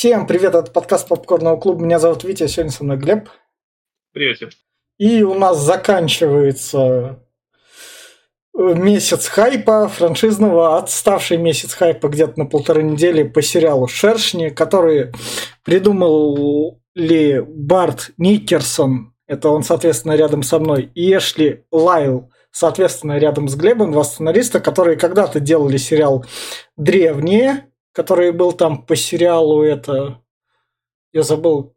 Всем привет, это подкаст Попкорного клуба. Меня зовут Витя, сегодня со мной Глеб. Привет. И у нас заканчивается э, месяц хайпа франшизного, отставший месяц хайпа где-то на полторы недели по сериалу «Шершни», который придумал ли Барт Никерсон, это он, соответственно, рядом со мной, и Эшли Лайл, соответственно, рядом с Глебом, два сценариста, которые когда-то делали сериал «Древние», который был там по сериалу это... Я забыл.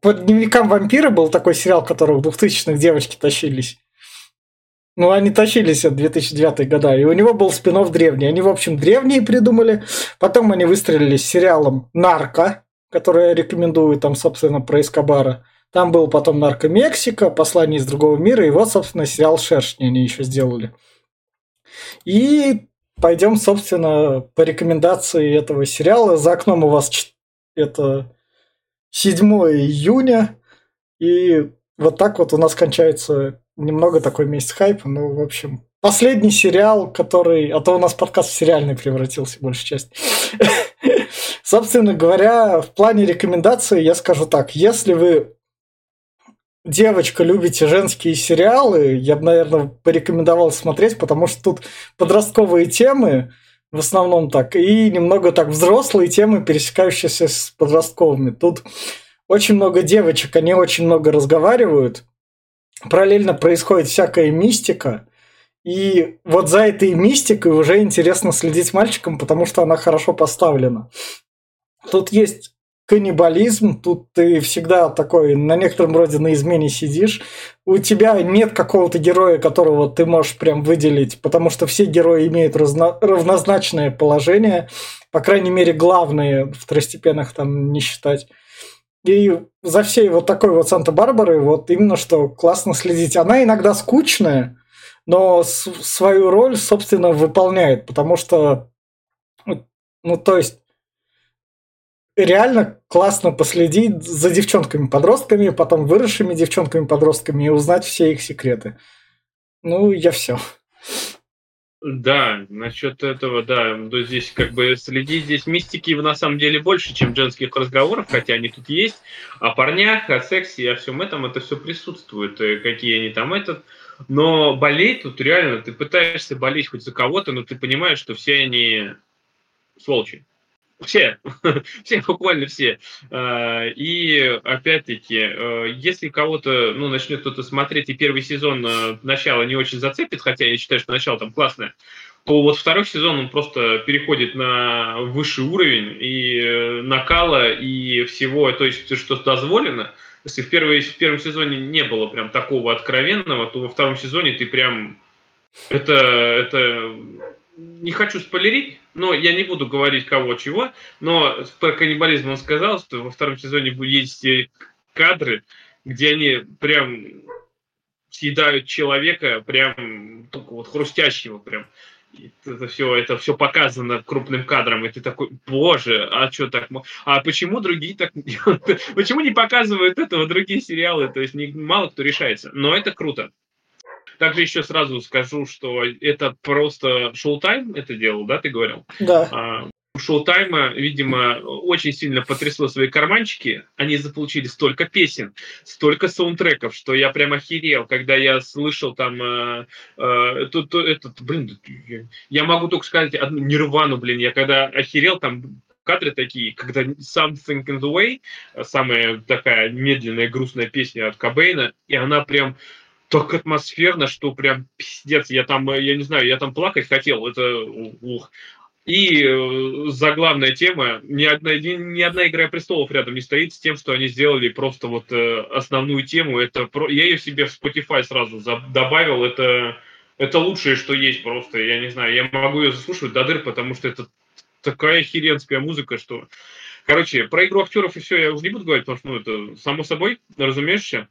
По дневникам вампира был такой сериал, который в 2000-х девочки тащились. Ну, они тащились от 2009 года, и у него был спин древний. Они, в общем, древние придумали. Потом они выстрелили с сериалом «Нарко», который я рекомендую, там, собственно, про Эскобара. Там был потом «Нарко Мексика», «Послание из другого мира», и вот, собственно, сериал «Шершни» они еще сделали. И пойдем, собственно, по рекомендации этого сериала. За окном у вас это 7 июня, и вот так вот у нас кончается немного такой месяц хайпа. Ну, в общем, последний сериал, который... А то у нас подкаст в сериальный превратился, большая часть. Собственно говоря, в плане рекомендаций я скажу так. Если вы девочка, любите женские сериалы, я бы, наверное, порекомендовал смотреть, потому что тут подростковые темы, в основном так, и немного так взрослые темы, пересекающиеся с подростковыми. Тут очень много девочек, они очень много разговаривают, параллельно происходит всякая мистика, и вот за этой мистикой уже интересно следить мальчикам, потому что она хорошо поставлена. Тут есть каннибализм, тут ты всегда такой на некотором роде на измене сидишь. У тебя нет какого-то героя, которого ты можешь прям выделить, потому что все герои имеют разно- равнозначное положение, по крайней мере, главные второстепенных там не считать. И за всей вот такой вот Санта-Барбары вот именно что классно следить. Она иногда скучная, но свою роль, собственно, выполняет, потому что, ну, то есть, реально классно последить за девчонками-подростками, потом выросшими девчонками-подростками и узнать все их секреты. Ну, я все. Да, насчет этого, да, то здесь как бы следить, здесь мистики на самом деле больше, чем женских разговоров, хотя они тут есть, о парнях, о сексе, о всем этом, это все присутствует, э, какие они там этот, но болеть тут реально, ты пытаешься болеть хоть за кого-то, но ты понимаешь, что все они сволочи. Все, все, буквально все. А, и опять-таки, э, если кого-то, ну, начнет кто-то смотреть, и первый сезон э, начало не очень зацепит, хотя я считаю, что начало там классное, то вот второй сезон он просто переходит на высший уровень и э, накала, и всего, то есть, что дозволено. Если в, первой, в первом сезоне не было прям такого откровенного, то во втором сезоне ты прям... Это, это не хочу спойлерить, но я не буду говорить кого чего, но про каннибализм он сказал, что во втором сезоне есть кадры, где они прям съедают человека, прям вот хрустящего прям. Это все, это все показано крупным кадром, и ты такой, боже, а что так? А почему другие так Почему не показывают этого другие сериалы? То есть не, мало кто решается. Но это круто. Также еще сразу скажу, что это просто шоу-тайм это делал, да, ты говорил? Да. А, шоу-тайма, видимо, очень сильно потрясло свои карманчики. Они заполучили столько песен, столько саундтреков, что я прям охерел, когда я слышал там э, э, тут, этот, блин, я могу только сказать одну нирвану, блин, я когда охерел там кадры такие, когда Something in the Way, самая такая медленная, грустная песня от Кобейна, и она прям так атмосферно, что прям пиздец, я там, я не знаю, я там плакать хотел, это ух. И э, заглавная тема, ни одна, ни, ни одна «Игра престолов» рядом не стоит с тем, что они сделали просто вот э, основную тему. Это про... Я ее себе в Spotify сразу за... добавил, это, это лучшее, что есть просто, я не знаю, я могу ее заслушивать до дыр, потому что это такая херенская музыка, что... Короче, про игру актеров и все я уже не буду говорить, потому что ну, это само собой, разумеешься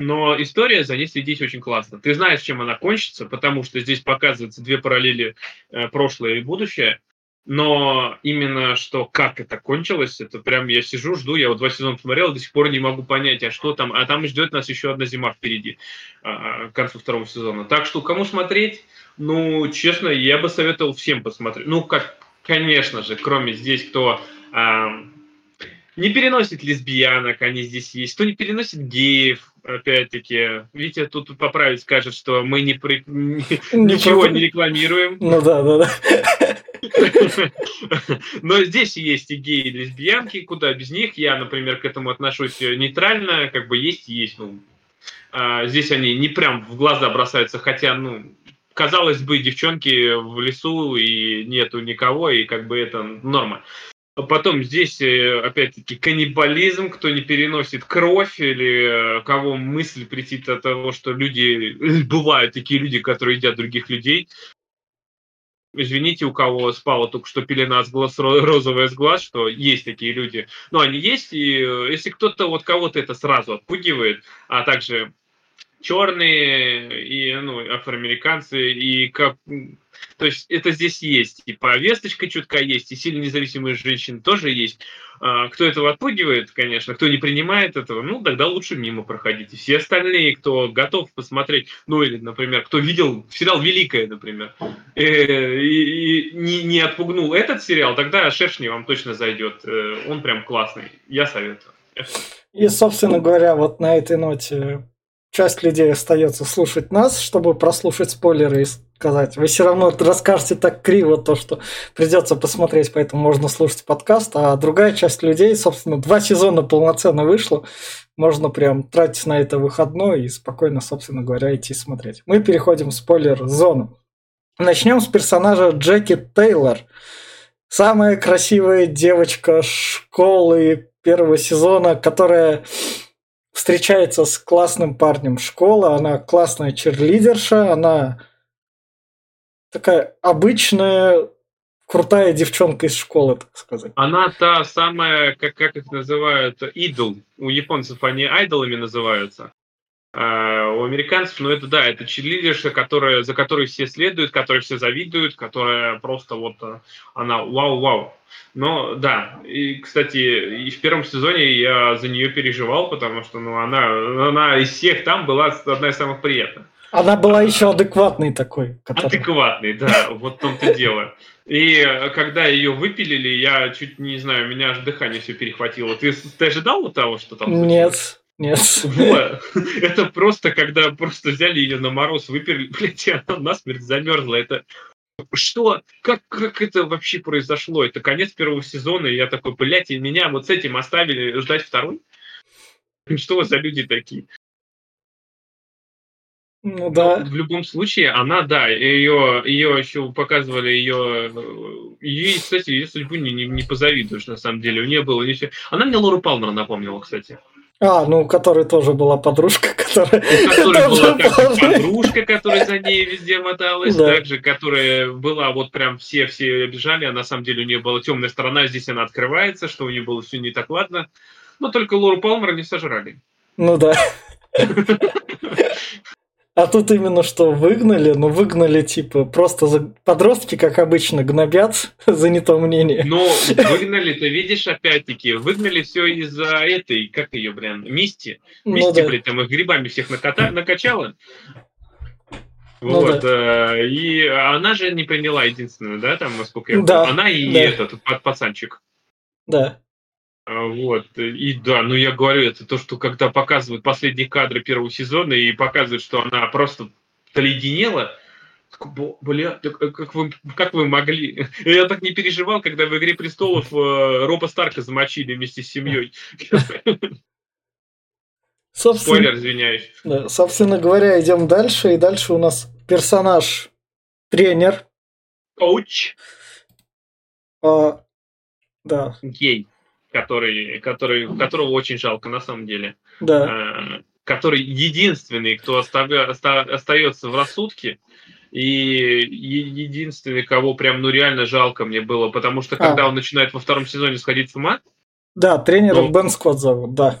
но история за ней следить очень классно. Ты знаешь, чем она кончится, потому что здесь показываются две параллели э, прошлое и будущее. Но именно что, как это кончилось, это прям я сижу, жду, я вот два сезона смотрел, до сих пор не могу понять, а что там, а там ждет нас еще одна зима впереди, а, к концу второго сезона. Так что кому смотреть, ну, честно, я бы советовал всем посмотреть. Ну, как, конечно же, кроме здесь, кто а, не переносит лесбиянок, они здесь есть, кто не переносит геев, опять-таки. Витя тут поправить скажет, что мы не при... ничего не рекламируем. Ну да, да, да. Но здесь есть и геи, и лесбиянки, куда без них. Я, например, к этому отношусь нейтрально, как бы есть и есть. Ну, а, здесь они не прям в глаза бросаются, хотя, ну, казалось бы, девчонки в лесу и нету никого, и как бы это норма. Потом здесь, э, опять-таки, каннибализм, кто не переносит кровь или э, кого мысль прийти от того, что люди, бывают такие люди, которые едят других людей. Извините, у кого спала только что пелена с глаз, розовая с глаз, что есть такие люди. Но они есть, и э, если кто-то, вот кого-то это сразу отпугивает, а также черные и ну, афроамериканцы и как то есть это здесь есть и повесточка чутка есть и сильно независимые женщины тоже есть. А, кто этого отпугивает конечно кто не принимает этого ну тогда лучше мимо проходить. И все остальные кто готов посмотреть ну или например кто видел сериал великая например э, и, и не, не отпугнул этот сериал тогда шершни вам точно зайдет. Э, он прям классный. Я советую. И собственно говоря вот на этой ноте часть людей остается слушать нас, чтобы прослушать спойлеры и сказать, вы все равно расскажете так криво то, что придется посмотреть, поэтому можно слушать подкаст, а другая часть людей, собственно, два сезона полноценно вышло, можно прям тратить на это выходной и спокойно, собственно говоря, идти смотреть. Мы переходим в спойлер-зону. Начнем с персонажа Джеки Тейлор. Самая красивая девочка школы первого сезона, которая встречается с классным парнем школы, она классная черлидерша, она такая обычная крутая девчонка из школы, так сказать. Она та самая, как, как их называют, идол. У японцев они айдолами называются. А у американцев, ну это да, это черлидерша, которая, за которой все следуют, которой все завидуют, которая просто вот, она вау-вау. Но да, и, кстати, и в первом сезоне я за нее переживал, потому что ну, она, она из всех там была одна из самых приятных. Она была еще адекватной такой. Который... Адекватный, да, вот в том-то дело. И когда ее выпилили, я чуть не знаю, меня аж дыхание все перехватило. Ты, ты ожидал того, что там? Нет. Нет. Это просто, когда просто взяли ее на мороз, выперли, блядь, и она насмерть замерзла. Это что, как, как это вообще произошло? Это конец первого сезона, и я такой, блядь, и меня вот с этим оставили ждать второй? Что за люди такие? Ну да. Но в любом случае, она, да, ее, ее еще показывали ее, ее, кстати, ее судьбу не, не, не позавидуешь, на самом деле. У нее было все. Она мне Лору Палмер напомнила, кстати. А, ну, у которой тоже была подружка, которая... У которой была подружка, которая за ней везде моталась, да. также, которая была, вот прям все-все обижали, а на самом деле у нее была темная сторона, здесь она открывается, что у нее было все не так ладно. Но только Лору Палмер не сожрали. Ну да. А тут именно что выгнали, но выгнали типа просто за... подростки, как обычно, гнобят за не то мнение. Ну, выгнали, ты видишь, опять-таки, выгнали все из-за этой, как ее, блин, Мисти. Ну Мисти, ну, да. блин, там их грибами всех наката... накачала. Ну, вот, да. э, и она же не приняла единственную, да, там, насколько я помню. Да, она и да. этот пацанчик. Да. А, вот, и да, ну я говорю, это то, что когда показывают последние кадры первого сезона и показывают, что она просто оледенела, Бля, как вы, как вы могли? Я так не переживал, когда в «Игре престолов» э, Роба Старка замочили вместе с семьей. Собственно, Спойлер, извиняюсь. Да, собственно говоря, идем дальше, и дальше у нас персонаж тренер. Коуч. А, да. Гей который, который, которого очень жалко на самом деле. Да. Э, который единственный, кто остается в рассудке, и единственный, кого прям ну реально жалко мне было, потому что когда а. он начинает во втором сезоне сходить с ума. Да, тренера ну, Бен Скотт зовут, да.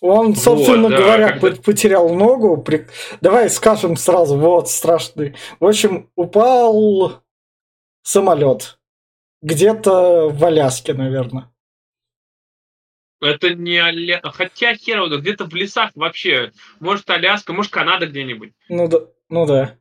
Он, собственно вот, да, говоря, когда... потерял ногу. При... Давай скажем сразу, вот страшный. В общем, упал самолет. Где-то в Аляске, наверное. Это не Аляска. Хотя хер где-то в лесах вообще. Может Аляска, может Канада где-нибудь. Ну да. Ну да.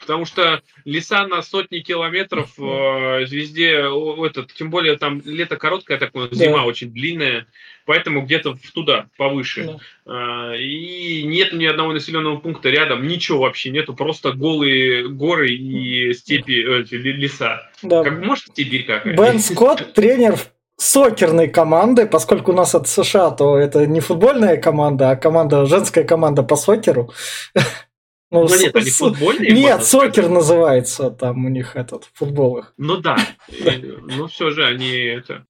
потому что леса на сотни километров э, везде, этот, тем более там лето короткое такое, зима да. очень длинная, поэтому где-то туда, повыше. Да. Э, и нет ни одного населенного пункта рядом, ничего вообще нету, просто голые горы и степи, э, леса. Да. Как может Сибирь какая-то. Бен Скотт, тренер сокерной команды, поскольку у нас от США, то это не футбольная команда, а команда, женская команда по сокеру. Ну, ну нет, они футбольные. Нет, сокер называется там у них этот, футбол их. Ну да, ну все же они это...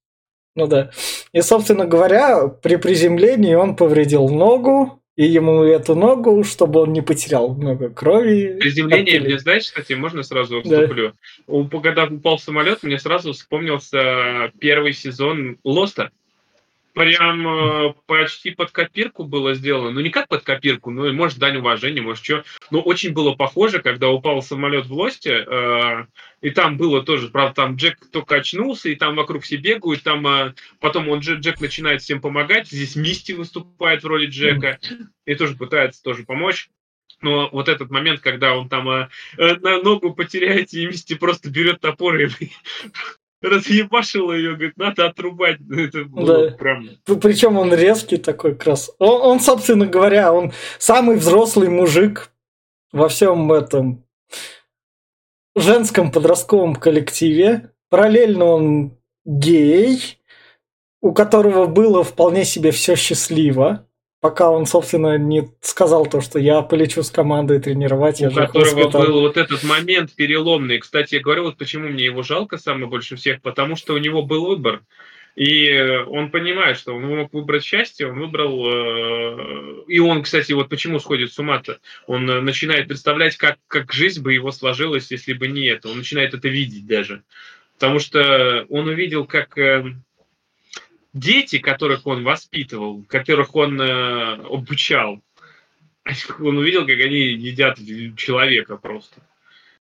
Ну да. И, собственно говоря, при приземлении он повредил ногу, и ему эту ногу, чтобы он не потерял много крови. Приземление, мне знаешь, кстати, можно сразу вступлю? Да. Когда упал самолет, мне сразу вспомнился первый сезон Лоста прям э, почти под копирку было сделано. Ну, не как под копирку, ну, может, дань уважения, может, что. Но очень было похоже, когда упал самолет в Лосте, э, и там было тоже, правда, там Джек только очнулся, и там вокруг все бегают, там э, потом он, Джек начинает всем помогать, здесь Мисти выступает в роли Джека, и тоже пытается тоже помочь. Но вот этот момент, когда он там э, э на ногу потеряет, и Мисти просто берет топор и разъебашила ее, говорит, надо отрубать. Это было да. прям... Причем он резкий такой как раз. Он, он, собственно говоря, он самый взрослый мужик во всем этом женском подростковом коллективе. Параллельно он гей, у которого было вполне себе все счастливо пока он, собственно, не сказал то, что я полечу с командой тренировать. У которого был вот этот момент переломный. Кстати, я говорю, вот почему мне его жалко самое больше всех, потому что у него был выбор. И он понимает, что он мог выбрать счастье, он выбрал... Э, и он, кстати, вот почему сходит с ума-то? Он начинает представлять, как, как жизнь бы его сложилась, если бы не это. Он начинает это видеть даже. Потому что он увидел, как э, дети, которых он воспитывал, которых он э, обучал, он увидел, как они едят человека просто.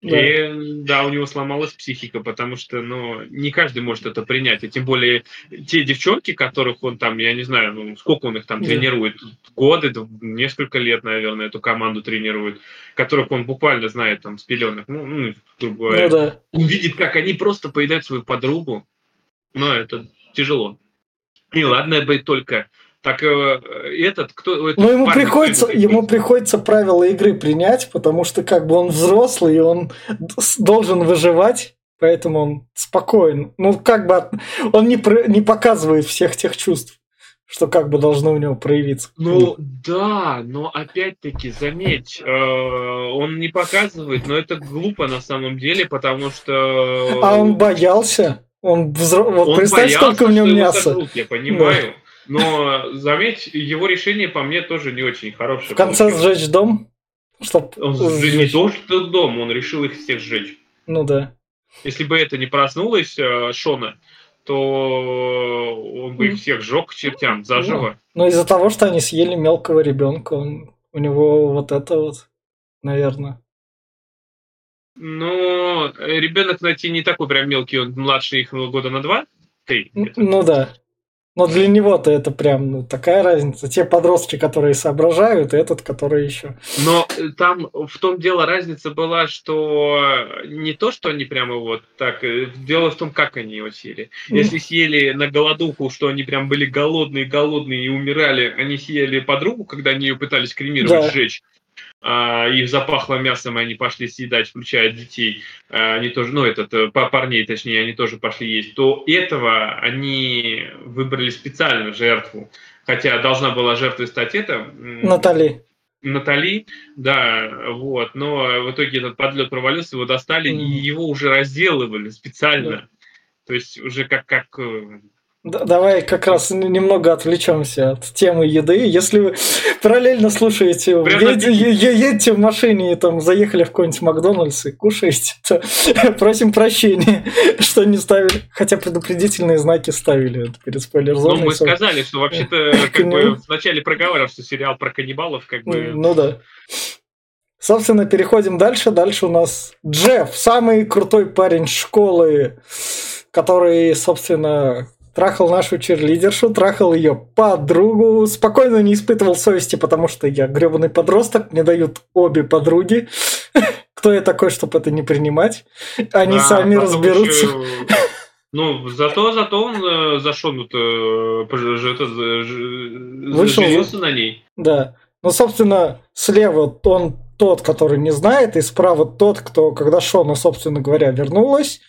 Да. И да, у него сломалась психика, потому что, ну, не каждый может это принять. И тем более те девчонки, которых он там, я не знаю, ну, сколько он их там да. тренирует, годы, несколько лет, наверное, эту команду тренирует, которых он буквально знает там с пеленок, ну, ну грубо говоря, ну, да. увидит, как они просто поедают свою подругу, ну, это тяжело. И ладно бы только так э, этот кто этот Но ему приходится ему приходится правила игры принять, потому что как бы он взрослый и он должен выживать, поэтому он спокоен. Ну как бы он не не показывает всех тех чувств, что как бы должно у него проявиться. Ну да, но опять-таки заметь, э, он не показывает, но это глупо на самом деле, потому что. А он боялся. Он, взро... вот он представь, боялся, сколько в нем мяса. Сожрут, я понимаю. Да. Но заметь, его решение по мне тоже не очень хорошее. В конце получилось. сжечь дом? Чтоб он сжечь. не что дом, он решил их всех сжечь. Ну да. Если бы это не проснулось э, Шона, то он бы их всех сжег к чертям заживо. Ну, но из-за того, что они съели мелкого ребенка, он, у него вот это вот, наверное. Ну, ребенок найти не такой прям мелкий, он младше их года на два, три. Ну да. Но для него-то это прям ну, такая разница. Те подростки, которые соображают, и этот, который еще. Но э, там в том дело разница была, что не то, что они прямо вот так. Э, дело в том, как они его съели. Если съели на голодуху, что они прям были голодные, голодные и умирали, они съели подругу, когда они ее пытались кремировать, да. сжечь их запахло мясом, и они пошли съедать, включая детей, а, они тоже, ну, этот, э, парней, точнее, они тоже пошли есть, то этого они выбрали специально жертву. Хотя должна была жертвой стать это... Натали. Натали, да, вот, но в итоге этот подлет провалился, его достали, mm. и его уже разделывали специально. Да. То есть уже как, как э, Давай как раз немного отвлечемся от темы еды. Если вы параллельно слушаете, едете, едете в машине и там заехали в какой-нибудь Макдональдс и кушаете, то просим прощения, что не ставили. Хотя предупредительные знаки ставили перед спойлер-зоной. Ну, мы сказали, что вообще-то как бы вначале проговорил, что сериал про каннибалов как бы... Ну да. Собственно, переходим дальше. Дальше у нас Джефф, самый крутой парень школы, который, собственно, трахал нашу черлидершу, трахал ее подругу, спокойно не испытывал совести, потому что я гребаный подросток, мне дают обе подруги. кто я такой, чтобы это не принимать? Они Да, сами разберутся. еще- Ну, зато, зато он э, за Шону-то пож- ж- это, Вышел, женился на ней. Да. Ну, собственно, слева он тот, который не знает, и справа тот, кто, когда Шона, собственно говоря, вернулась,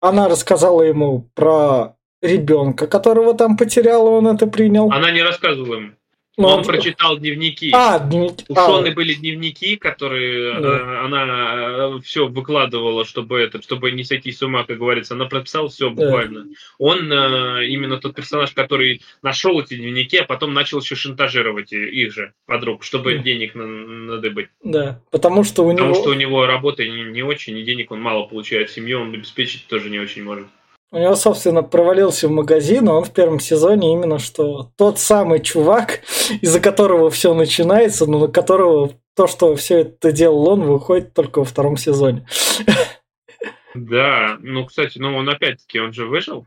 она рассказала ему про ребенка, которого там потеряла, он это принял. Она не рассказывала ему. Ну, он он- прочитал дневники. А, дневники. У а, Шоны были дневники, которые Да. э, она все выкладывала, чтобы это, чтобы не сойти с ума, как говорится. Она прописала все Да. буквально. Он э, именно тот персонаж, который нашел эти дневники, а потом начал еще шантажировать их же подруг, чтобы Да. денег на- надыбать. Да, потому что у Потому него, что у него работы не, не очень, и денег он мало получает, семью он обеспечить тоже не очень может. У него, собственно, провалился в магазин, он в первом сезоне именно что тот самый чувак, из-за которого все начинается, но на которого то, что все это делал он, выходит только во втором сезоне. Да, ну, кстати, ну он опять-таки, он же выжил.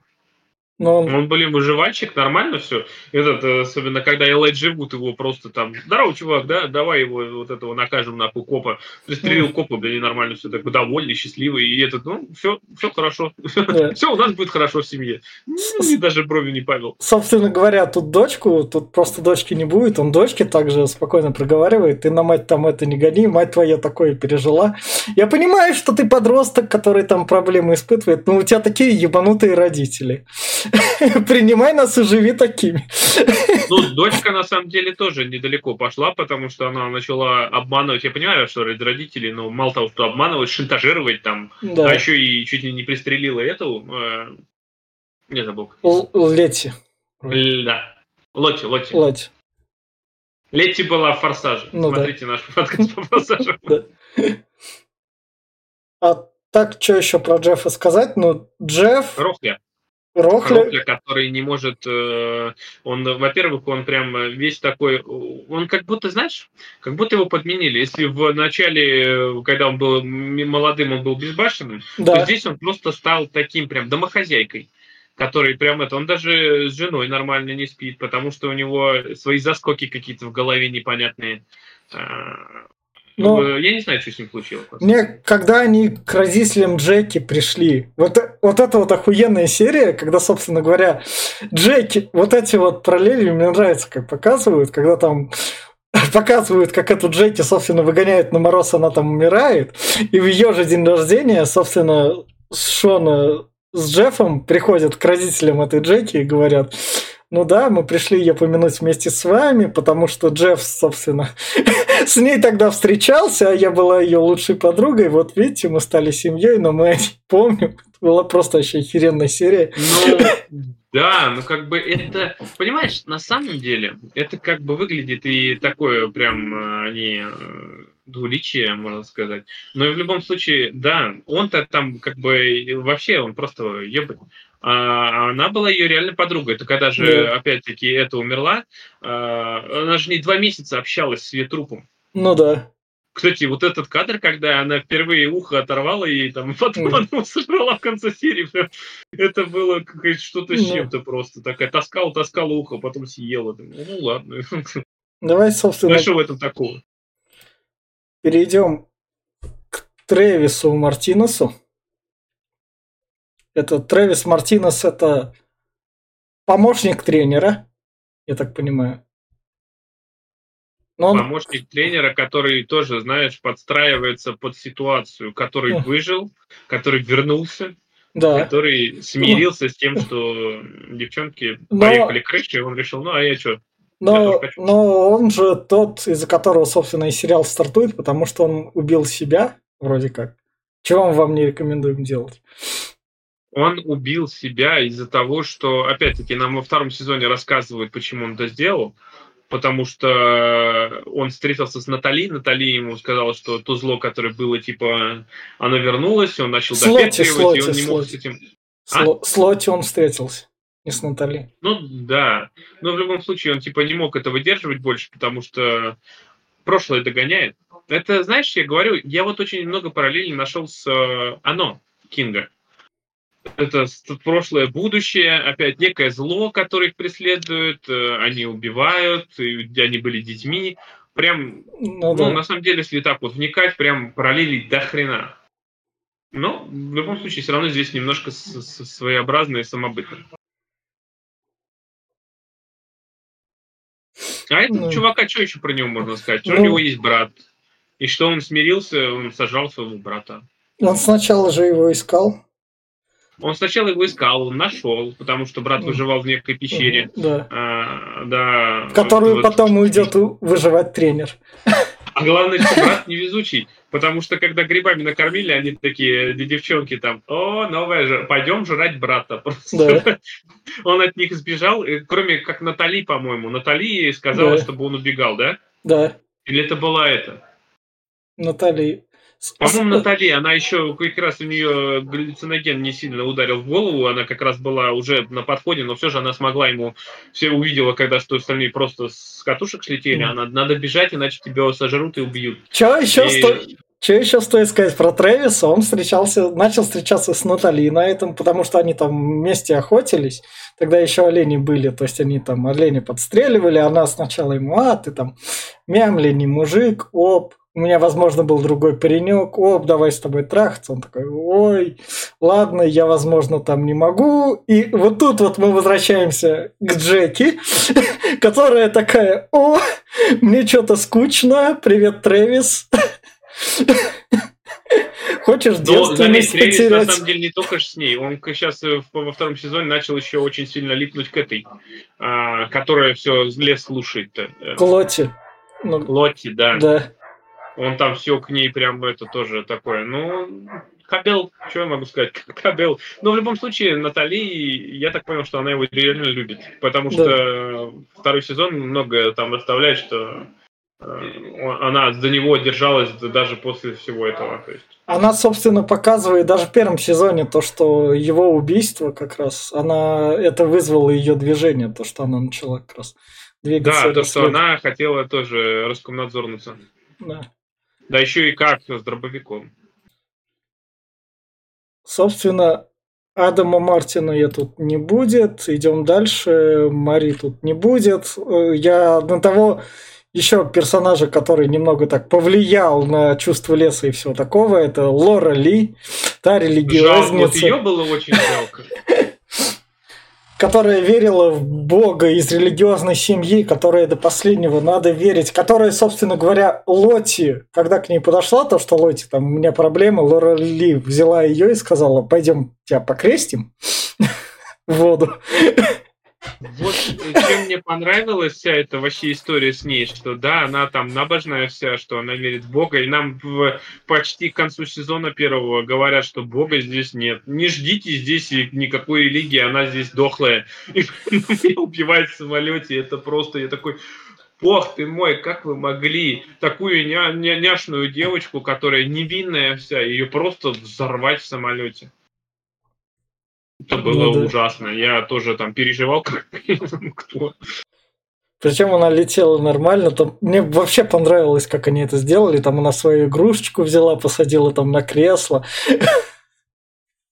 Но он Он, блин, выживальщик, нормально все. Этот, э, особенно когда Элайт живут, его просто там, здорово, чувак, да, давай его вот этого накажем нахуй копа. Пристрелил копа, блин, нормально все так довольный, счастливый. И этот, ну, все, все хорошо. Да. Все у нас будет хорошо в семье. Ну, И даже брови не повел. собственно говоря, тут дочку, тут просто дочки не будет, он дочке также спокойно проговаривает, ты на мать там это не гони, мать твоя такое пережила. Я понимаю, что ты подросток, который там проблемы испытывает, но у тебя такие ебанутые родители. Принимай нас и живи такими. Ну, дочка на самом деле тоже недалеко пошла, потому что она начала обманывать. Я понимаю, что ради родителей, но мало того, что обманывать, шантажировать там, Да. а еще и чуть ли не пристрелила эту. э, Не забыл. как Л- Лети. Л- Да. Лотти, Лотти. Лети. Летти была в «Форсаже». Ну да. Смотрите наш подкаст по «Форсажу». А так, что еще про Джеффа сказать? Ну, Джефф, Рохля. Рохля, Рохля, который не может... э, Он, во-первых, он прям весь такой... Он как будто, знаешь, как будто его подменили. Если в начале, когда он был молодым, он был безбашенным, то да. здесь он просто стал таким прям домохозяйкой который прям это, он даже с женой нормально не спит, потому что у него свои заскоки какие-то в голове непонятные. Но- ну, Я не знаю, что с ним случилось. Мне, когда они к родителям Джеки пришли, вот, вот это вот охуенная серия, когда, собственно говоря, Джеки, вот эти вот параллели мне нравится, как показывают, когда там показывают, как эту Джеки, собственно, выгоняют на мороз, она там умирает, и в ее же день рождения, собственно, Шона с Джеффом приходят к родителям этой Джеки и говорят, ну да, мы пришли ее помянуть вместе с вами, потому что Джефф, собственно, с ней тогда встречался, а я была ее лучшей подругой. Вот видите, мы стали семьей, но мы помним. Это была просто вообще охеренная серия. Ну, да, ну как бы это, понимаешь, на самом деле, это как бы выглядит и такое прям они э, двуличие, можно сказать. Но и в любом случае, да, он-то там как бы вообще, он просто ебать. А она была ее реально подругой. Это когда же, Да. опять-таки, это умерла, а, она же не два месяца общалась с ее трупом. Ну да. Кстати, вот этот кадр, когда она впервые ухо оторвала и там потом Мгм. она сожрала в конце серии, прям, это было какое-то что-то с Ну. чем-то просто. Такая таскала, таскала ухо, потом съела. Думаю, Ну ладно. Давай, собственно, Ну что в этом такого? перейдем к Тревису Мартинесу. Это Тревис Мартинес, это помощник тренера, я так понимаю. Но он, Помощник тренера, который тоже, знаешь, подстраивается под ситуацию, который выжил, который вернулся, да, который смирился с тем, что девчонки Но- поехали крышей, и он решил, ну а я что? но, хочу. но он же тот, из-за которого, собственно, и сериал стартует, потому что он убил себя, вроде как. Чего мы вам не рекомендуем делать? Он убил себя из-за того, что, опять-таки, нам во втором сезоне рассказывают, почему он это сделал. Потому что он встретился с Натали, Натали ему сказала, что то зло, которое было, типа, оно вернулось, он начал допетривать, и он не мог с этим... С, А? Ло- с Лотти он встретился, не с Натали. Ну, да. Но в любом случае он, типа, не мог это выдерживать больше, потому что прошлое догоняет. Это, знаешь, я говорю, я вот очень много параллелей нашел с э, «Оно» Кинга. Это прошлое, будущее, опять некое зло, которое их преследует, э, они убивают, они были детьми. Прям, Ну, ну, да. на самом деле, если так вот вникать, прям пролили до хрена. Но в любом случае, все равно здесь немножко своеобразно и самобытно. А этого Ну. чувака, что еще про него можно сказать? Что Ну. у него есть брат. И что он смирился, он сажал своего брата. Он сначала же его искал. Он сначала его искал, он нашел, потому что брат выживал в некой пещере. Да. А, да. В которую Вот- потом уйдет выживать тренер. А главное, что брат невезучий, потому что когда грибами накормили, они такие, девчонки там, о, новая же, пойдем жрать брата. Просто. Да. Он от них сбежал, кроме как Натали, по-моему. Натали сказала, Да. чтобы он убегал, да? Да. Или это была это? Натали. По-моему, Натали, она еще как раз у нее галлюциноген не сильно ударил в голову, она как раз была уже на подходе, но все же она смогла ему, все увидела, когда что остальные просто с катушек слетели, она надо бежать, иначе тебя сожрут и убьют. Чё еще, И- сто... Чё еще стоит сказать про Трэвиса? Он встречался, начал встречаться с Натали на этом, потому что они там вместе охотились. Тогда еще олени были, то есть они там олени подстреливали, она сначала ему, а, ты там мямли, не мужик, оп, у меня, возможно, был другой паренек, оп, давай с тобой трахаться. Он такой, ой, ладно, я, возможно, там не могу. И вот тут вот мы возвращаемся к Джеки, которая такая, о, мне что-то скучно, привет, Трэвис. Хочешь Но, Ну, заметь, девственность Тревис на потерять? самом деле не только с ней, он сейчас во втором сезоне начал еще очень сильно липнуть к этой, а, которая все лес слушает. э, Клоти. Ну, Лотти, да. да. Он там все к ней прям это тоже такое. Ну, Кабел, что я могу сказать? Кабел. Но в любом случае, Натали, я так понял, что она его реально любит. Потому Да. что второй сезон много там оставляет, что э, он- она за него держалась даже после всего этого. То есть, Она, собственно, показывает даже в первом сезоне то, что его убийство как раз, она это вызвало ее движение, то, что она начала как раз двигаться. да, то, что она хотела тоже раскомнадзорнуться. Да. Да еще и как с дробовиком. Собственно, Адама Мартина я тут не будет. Идем дальше. Мари тут не будет. Я на того еще персонажа, который немного так повлиял на чувство леса и всего такого, это Лора Ли, та Жалко, вот религиозница, ее было очень жалко. которая верила в Бога из религиозной семьи, которая до последнего надо верить, которая, собственно говоря, Лоти, когда к ней подошла, то, что Лоти, там, у меня проблемы, Лора Ли взяла ее и сказала, пойдем тебя покрестим в воду. Вот э, чем мне понравилась вся эта вообще история с ней, что да, она там набожная вся, что она верит в Бога, и нам в- почти к концу сезона первого говорят, что Бога здесь нет. Не ждите здесь никакой религии, она здесь дохлая. И меня убивает в самолете, это просто, я такой, Бог ты мой, как вы могли такую ня- ня- няшную девочку, которая невинная вся, ее просто взорвать в самолете? Это было Ну да. ужасно. Я тоже там переживал, как кто. Причем она летела нормально. Там, мне вообще понравилось, как они это сделали. Там она свою игрушечку взяла, посадила там на кресло.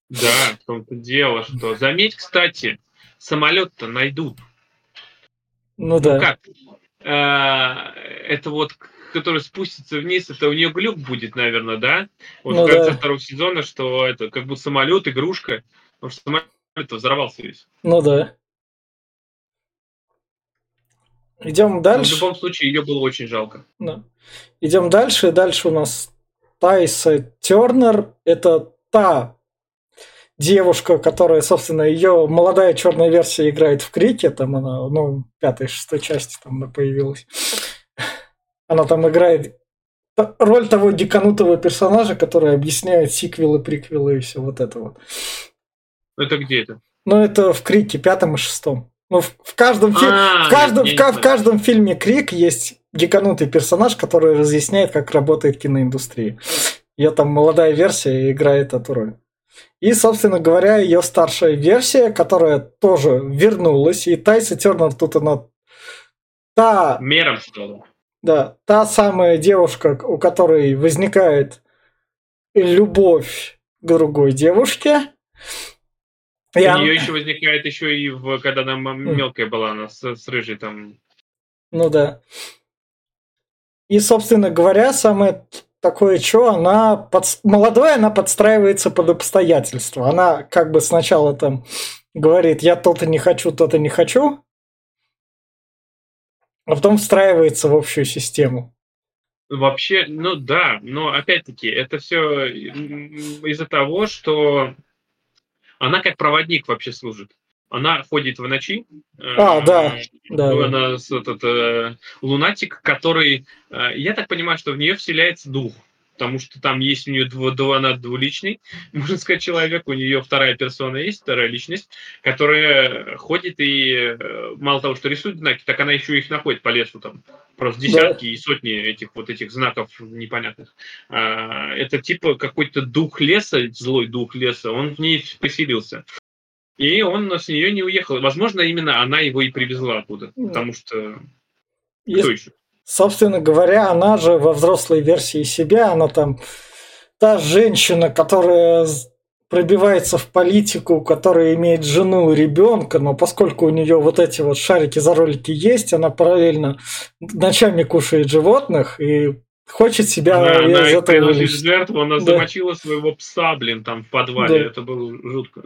Да, в том-то дело, что... Заметь, кстати, самолет-то найдут. Ну Ну да. как? А, Это вот который спустится вниз, это у нее глюк будет, наверное, да? Вот Ну в конце да. второго сезона, что это как будто самолет, игрушка, потому что самолет взорвался весь. Ну да. Идем Но в дальше. любом случае, ее было очень жалко. Да. Идем дальше. Дальше у нас Тайса Тернер. Это та девушка, которая, собственно, ее молодая черная версия играет в Крике. Там она, ну, пятой, шестой части там она появилась. Она там играет роль того диканутого персонажа, который объясняет сиквелы, приквелы и все вот это вот. Это где это? Ну, это в Крике, пятом и шестом. Ну, в, в каждом фильме... А, В каждом, в, в каждом фильме Крик есть гиканутый персонаж, который разъясняет, как работает киноиндустрия. Ее там молодая версия играет эту роль. И, собственно говоря, ее старшая версия, которая тоже вернулась, и Тайса Тернер тут она та, Мером стало. да, та самая девушка, у которой возникает любовь к другой девушке. У И он- нее еще возникает еще и в, когда она мелкая была, она с, с рыжей там. Ну да. И, собственно говоря, самое такое что, она под... молодая, она подстраивается под обстоятельства. Она как бы сначала там говорит, я то-то не хочу, то-то не хочу, а потом встраивается в общую систему. Вообще, ну да, но опять-таки это все из-за того, что она как проводник вообще служит. Она ходит в ночи. А, э, да, да. Она этот э, лунатик, который, э, я так понимаю, что в нее вселяется дух потому что там есть у нее дво, дво, она двуличный, можно сказать, человек, у нее вторая персона есть, вторая личность, которая ходит и э, мало того, что рисует знаки, так она еще их находит по лесу там, просто десятки да. и сотни этих вот этих знаков непонятных. А, это типа какой-то дух леса, злой дух леса, он в ней поселился. И он с нее не уехал. Возможно, именно она его и привезла оттуда, потому что Есть... кто еще? Собственно говоря, она же во взрослой версии себя, она там та женщина, которая пробивается в политику, которая имеет жену и ребенка, но поскольку у нее вот эти вот шарики за ролики есть, она параллельно ночами кушает животных и хочет себя она, из она этого жертву, она да. замочила своего пса, блин, там в подвале, да. это было жутко.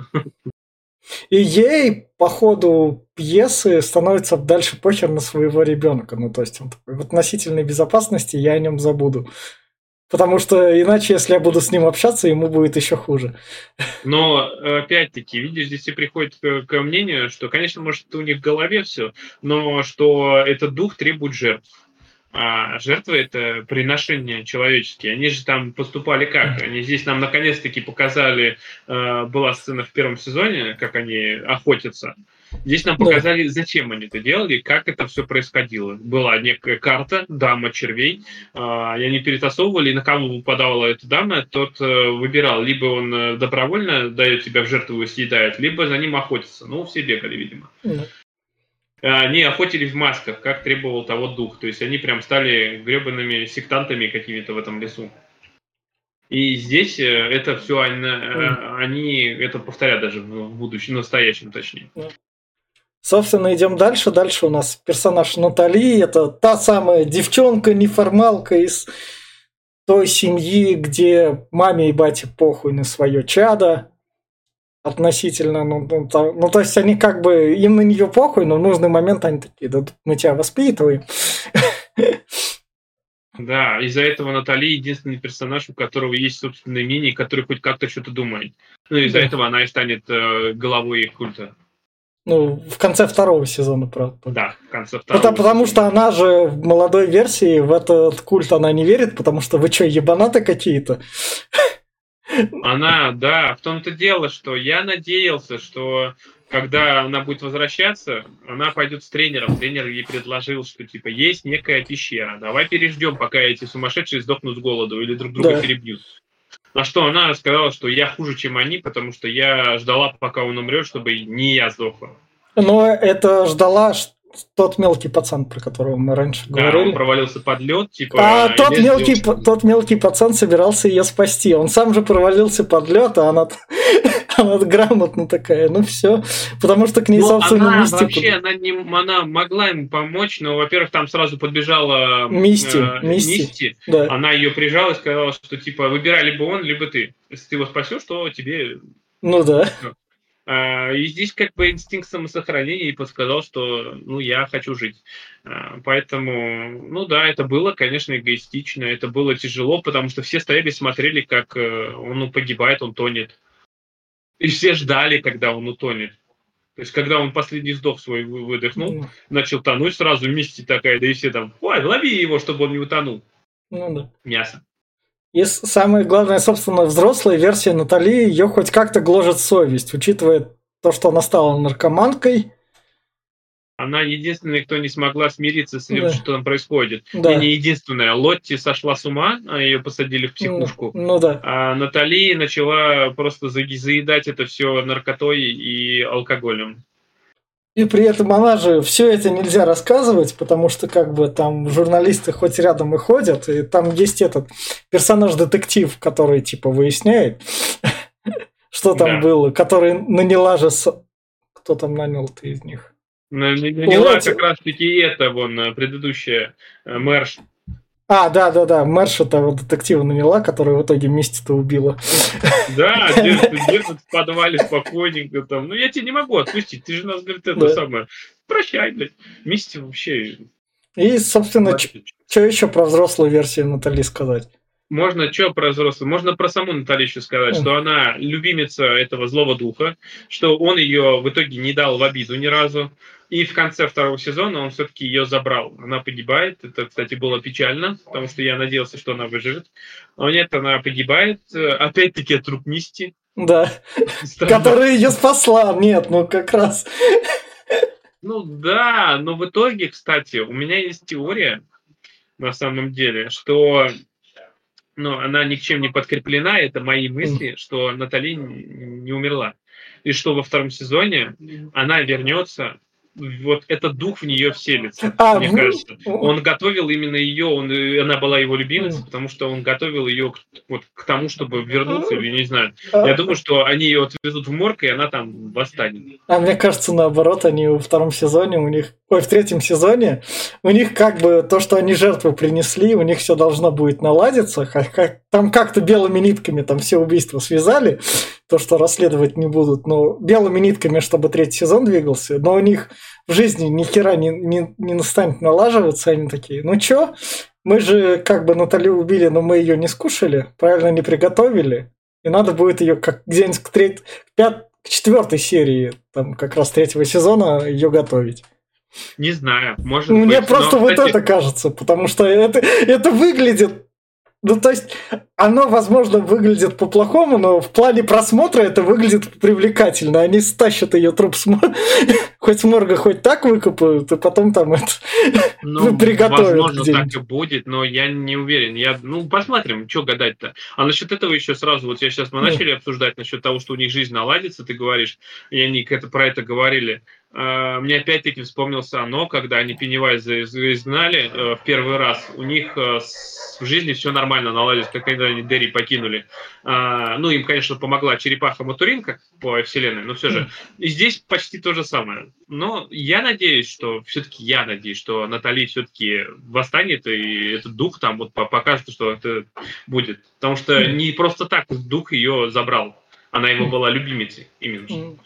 И ей по ходу пьесы становится дальше похер на своего ребенка. Ну, то есть он такой, в относительной безопасности я о нем забуду. Потому что иначе, если я буду с ним общаться, ему будет еще хуже. Но опять-таки, видишь, здесь и приходит к, к мнению, что, конечно, может, у них в голове все, но что этот дух требует жертв а жертвы это приношения человеческие. Они же там поступали как? Они здесь нам наконец-таки показали, э, была сцена в первом сезоне, как они охотятся. Здесь нам показали, да. зачем они это делали, как это все происходило. Была некая карта, дама червей, э, и они перетасовывали, и на кого выпадала эта дама, тот э, выбирал, либо он э, добровольно дает тебя в жертву и съедает, либо за ним охотится. Ну, все бегали, видимо. Да. А, они охотились в масках, как требовал того дух. То есть они прям стали гребаными сектантами какими-то в этом лесу. И здесь э, это все они, э, они это повторят даже в будущем, настоящем точнее. Собственно, идем дальше. Дальше у нас персонаж Натали. Это та самая девчонка, неформалка из той семьи, где маме и бате похуй на свое чадо относительно, ну, ну, то, ну, то есть они как бы, им на нее похуй, но в нужный момент они такие, да мы тебя воспитываем. Да, из-за этого Натали единственный персонаж, у которого есть собственное мнение, который хоть как-то что-то думает. Ну, из-за да. этого она и станет э, головой их культа. Ну, в конце второго сезона, правда. Да, в конце второго. Это потому что она же в молодой версии в этот культ она не верит, потому что вы что, ебанаты какие-то? Она, да, в том-то дело, что я надеялся, что когда она будет возвращаться, она пойдет с тренером. Тренер ей предложил, что типа есть некая пещера. Давай переждем, пока эти сумасшедшие сдохнут с голоду или друг друга да. перебьют. На что она сказала, что я хуже, чем они, потому что я ждала, пока он умрет, чтобы не я сдохла. Но это ждала, тот мелкий пацан, про которого мы раньше да, говорили. он провалился под лед, типа. А тот мелкий, сделал... тот мелкий пацан собирался ее спасти. Он сам же провалился под лед, а она, она грамотно такая, ну все, потому что к ней, ну, собственно, она мистику... вообще, она, не, она могла ему помочь, но, во-первых, там сразу подбежала Мисти, э, Мисти, Мисти. Да. она ее прижала и сказала, что типа выбирай либо он, либо ты. Если ты его спасешь, то тебе... Ну да. А, и здесь как бы инстинкт самосохранения и подсказал, что ну я хочу жить. А, поэтому, ну да, это было, конечно, эгоистично, это было тяжело, потому что все стояли, смотрели, как э, он погибает, он тонет. И все ждали, когда он утонет. То есть, когда он последний вздох свой выдохнул, ну, начал тонуть, сразу вместе такая, да и все там, ой, лови его, чтобы он не утонул. Ну да. Мясо. И самое главное, собственно, взрослая версия Натали, ее хоть как-то гложет совесть, учитывая то, что она стала наркоманкой. Она единственная, кто не смогла смириться с тем, да. что там происходит. Да. И не единственная. Лотти сошла с ума, а ее посадили в психушку. Ну, ну да. А Натали начала просто заедать это все наркотой и алкоголем. И при этом она же все это нельзя рассказывать, потому что как бы там журналисты хоть рядом и ходят, и там есть этот персонаж-детектив, который типа выясняет, что там было, который наняла же... Кто там нанял-то из них? Наняла как раз-таки это, вон, предыдущая э, мэрш. А, да, да, да, Мэрша того детектива наняла, которая в итоге Мисти-то убила. Да, держит в подвале спокойненько там. Ну, я тебе не могу отпустить, ты же нас, говорит, это да. самое. Прощай, блядь. Мисти вообще... И, собственно, что еще про взрослую версию Натали сказать? Можно что про взрослую? Можно про саму Натали еще сказать, что она любимица этого злого духа, что он ее в итоге не дал в обиду ни разу. И в конце второго сезона он все-таки ее забрал. Она погибает. Это, кстати, было печально, потому что я надеялся, что она выживет. Но нет, она погибает. Опять-таки от рук Мисти. Да. Которая ее спасла. Нет, ну как раз. Ну да, но в итоге, кстати, у меня есть теория, на самом деле, что но она ни к чем не подкреплена, это мои мысли, что Натали не умерла. И что во втором сезоне она вернется вот этот дух в нее вселится, а, мне ну, кажется. Он готовил именно ее, он, она была его любимицей, потому что он готовил ее к, вот, к тому, чтобы вернуться, или не знаю. А. Я думаю, что они ее отвезут в морг, и она там восстанет. А мне кажется, наоборот, они во втором сезоне, у них, ой, в третьем сезоне, у них как бы то, что они жертву принесли, у них все должно будет наладиться, там как-то белыми нитками там все убийства связали, то, что расследовать не будут, но белыми нитками, чтобы третий сезон двигался, но у них в жизни ни хера не, не, не настанет налаживаться, они такие, ну чё, мы же как бы Натали убили, но мы ее не скушали, правильно не приготовили, и надо будет ее как где-нибудь к, треть, к, пят, к четвертой серии, там как раз третьего сезона ее готовить. Не знаю, может Мне быть. просто но, вот кстати... это кажется, потому что это, это выглядит ну, то есть, оно, возможно, выглядит по-плохому, но в плане просмотра это выглядит привлекательно. Они стащат ее труп с хоть с морга, хоть так выкопают, и потом там это ну, приготовят. Возможно, так и будет, но я не уверен. Я, ну, посмотрим, что гадать-то. А насчет этого еще сразу, вот я сейчас мы начали обсуждать насчет того, что у них жизнь наладится, ты говоришь, и они это, про это говорили. Uh, мне опять-таки вспомнился оно, когда они Пеннивайза изгнали uh, в первый раз. У них uh, в жизни все нормально наладилось, как когда они Дерри покинули. Ну, им, конечно, помогла черепаха Матуринка по вселенной, но все же. И здесь почти то же самое. Но я надеюсь, что все-таки я надеюсь, что Натали все-таки восстанет, и этот дух там вот покажет, что это будет. Потому что не просто так дух ее забрал. Она его была любимицей именно.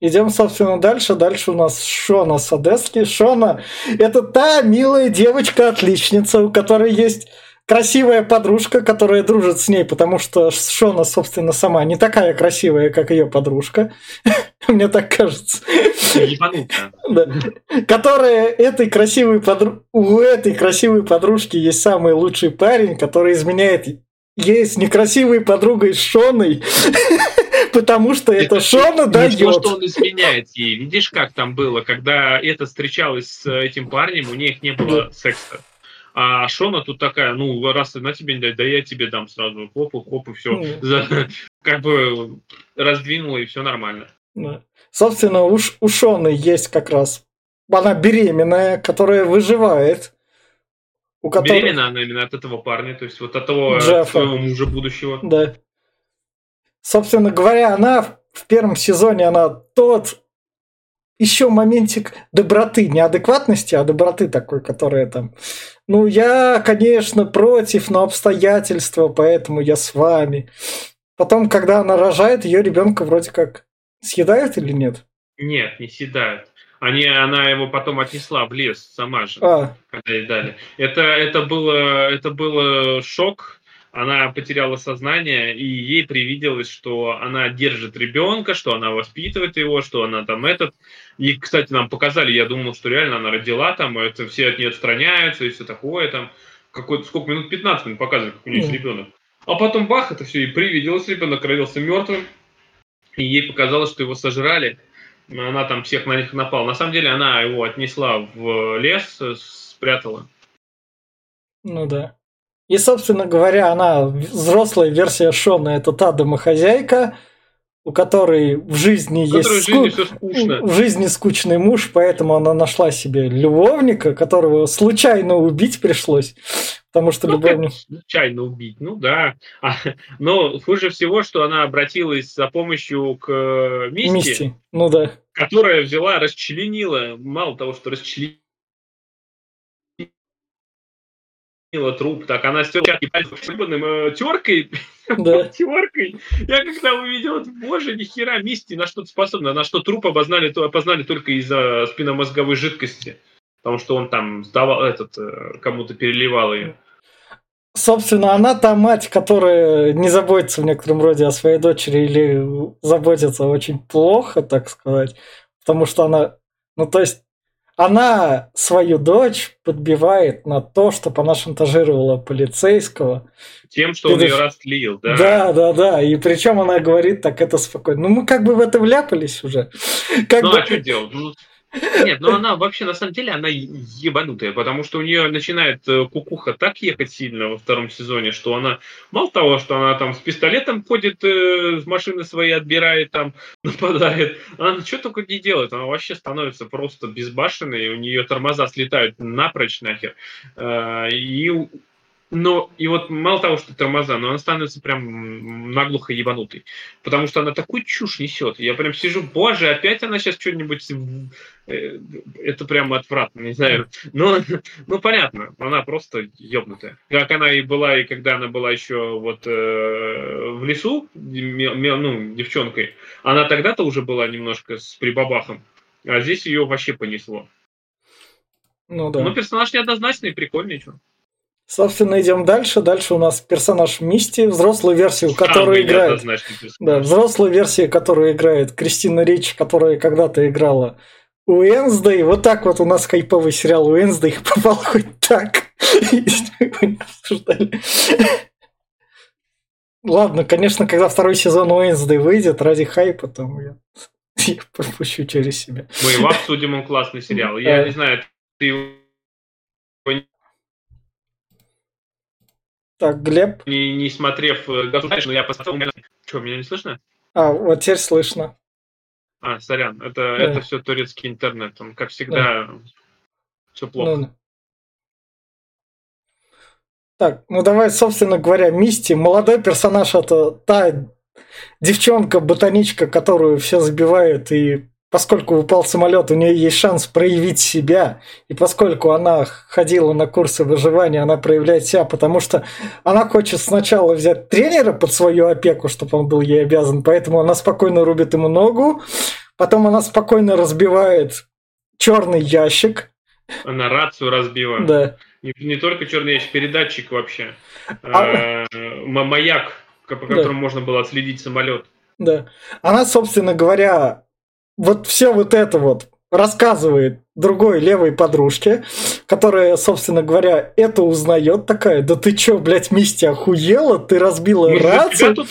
Идем, собственно, дальше. Дальше у нас Шона Садески. Шона – это та милая девочка-отличница, у которой есть красивая подружка, которая дружит с ней, потому что Шона, собственно, сама не такая красивая, как ее подружка. Мне так кажется. Да. Которая этой красивой подру... у этой красивой подружки есть самый лучший парень, который изменяет ей с некрасивой подругой Шоной. Потому что это, это Шона дает. Не то, что он изменяет ей. Видишь, как там было, когда это встречалась с этим парнем, у них не было секса. А Шона тут такая, ну, раз на тебе не дать, да я тебе дам сразу. Хоп, хоп, и все. Как бы раздвинула, и все нормально. Да. Собственно, у, у Шоны есть как раз она беременная, которая выживает. У которой... Беременна она именно от этого парня, то есть вот от того Джеффа. своего мужа будущего. Да. Собственно говоря, она в первом сезоне, она тот еще моментик доброты, не адекватности, а доброты такой, которая там... Ну, я, конечно, против, но обстоятельства, поэтому я с вами. Потом, когда она рожает, ее ребенка вроде как съедают или нет? Нет, не съедают. Они, она его потом отнесла в лес сама же, а. когда ей дали. Это, это, было, это было шок, она потеряла сознание, и ей привиделось, что она держит ребенка, что она воспитывает его, что она там этот. И, кстати, нам показали, я думал, что реально она родила там, это все от нее отстраняются и все такое там. Какой-то, сколько минут, 15 минут показывали, как у нее есть ребенок. А потом бах, это все и привиделось, ребенок родился мертвым, и ей показалось, что его сожрали. Она там всех на них напала. На самом деле она его отнесла в лес, спрятала. Ну да. И, собственно говоря, она взрослая версия Шона, это та домохозяйка, у которой в жизни есть в жизни, ску... в жизни скучный муж, поэтому она нашла себе любовника, которого случайно убить пришлось, потому что ну, любовник... Случайно убить, ну да. А, но хуже всего, что она обратилась за помощью к э, Мисти, Мисти. Ну да. которая взяла, расчленила, мало того, что расчленила, труп, так она стерла э, теркой, да. теркой. Я когда увидел, боже, ни хера, Мисти на что-то способна, на что труп обознали, то опознали только из-за спинномозговой жидкости, потому что он там сдавал этот, э, кому-то переливал ее. Собственно, она та мать, которая не заботится в некотором роде о своей дочери или заботится очень плохо, так сказать, потому что она, ну то есть она свою дочь подбивает на то, чтобы она шантажировала полицейского. Тем, что он ее растлил, да? Да, да, да. И причем она говорит так это спокойно. Ну, мы как бы в это вляпались уже. Как ну, бы... а что делать? Нет, ну она вообще, на самом деле, она ебанутая, потому что у нее начинает э, кукуха так ехать сильно во втором сезоне, что она, мало того, что она там с пистолетом ходит, э, машины своей отбирает, там, нападает, она что только не делает, она вообще становится просто безбашенной, у нее тормоза слетают напрочь нахер, э, и но и вот мало того, что тормоза, но она становится прям наглухо ебанутой. Потому что она такую чушь несет. Я прям сижу, боже, опять она сейчас что-нибудь... Э, это прям отвратно, не знаю. Но, ну, понятно, она просто ебнутая. Как она и была, и когда она была еще вот э, в лесу, ну, девчонкой, она тогда-то уже была немножко с прибабахом. А здесь ее вообще понесло. Ну да. Ну, персонаж неоднозначный, прикольный, что. Собственно, идем дальше. Дальше у нас персонаж Мисти, взрослую версию, которую играет... Да, взрослую версию, которую играет Кристина Рич, которая когда-то играла Уэнсдей. Вот так вот у нас хайповый сериал Уэнсдей попал хоть так. Ладно, конечно, когда второй сезон Уэнсдей выйдет, ради хайпа, там я, я пропущу через себя. Мы его обсудим, он классный сериал. Я не знаю, ты так, Глеб. Не, не смотрев э, но я посмотрел. Что, меня не слышно? А, вот теперь слышно. А, сорян, это, да. это все турецкий интернет. Он, как всегда, да. все плохо. Ну, так, ну давай, собственно говоря, Мисти, молодой персонаж, это та девчонка-ботаничка, которую все забивают и поскольку упал самолет, у нее есть шанс проявить себя, и поскольку она ходила на курсы выживания, она проявляет себя, потому что она хочет сначала взять тренера под свою опеку, чтобы он был ей обязан, поэтому она спокойно рубит ему ногу, потом она спокойно разбивает черный ящик. Она рацию разбила. Да. Не, не только черный ящик, передатчик вообще. А... Э, маяк, по которому да. можно было отследить самолет. Да. Она, собственно говоря, вот все вот это вот рассказывает другой левой подружке, которая, собственно говоря, это узнает такая, да ты чё, блядь, Мисти, охуела? Ты разбила Мы рацию? тут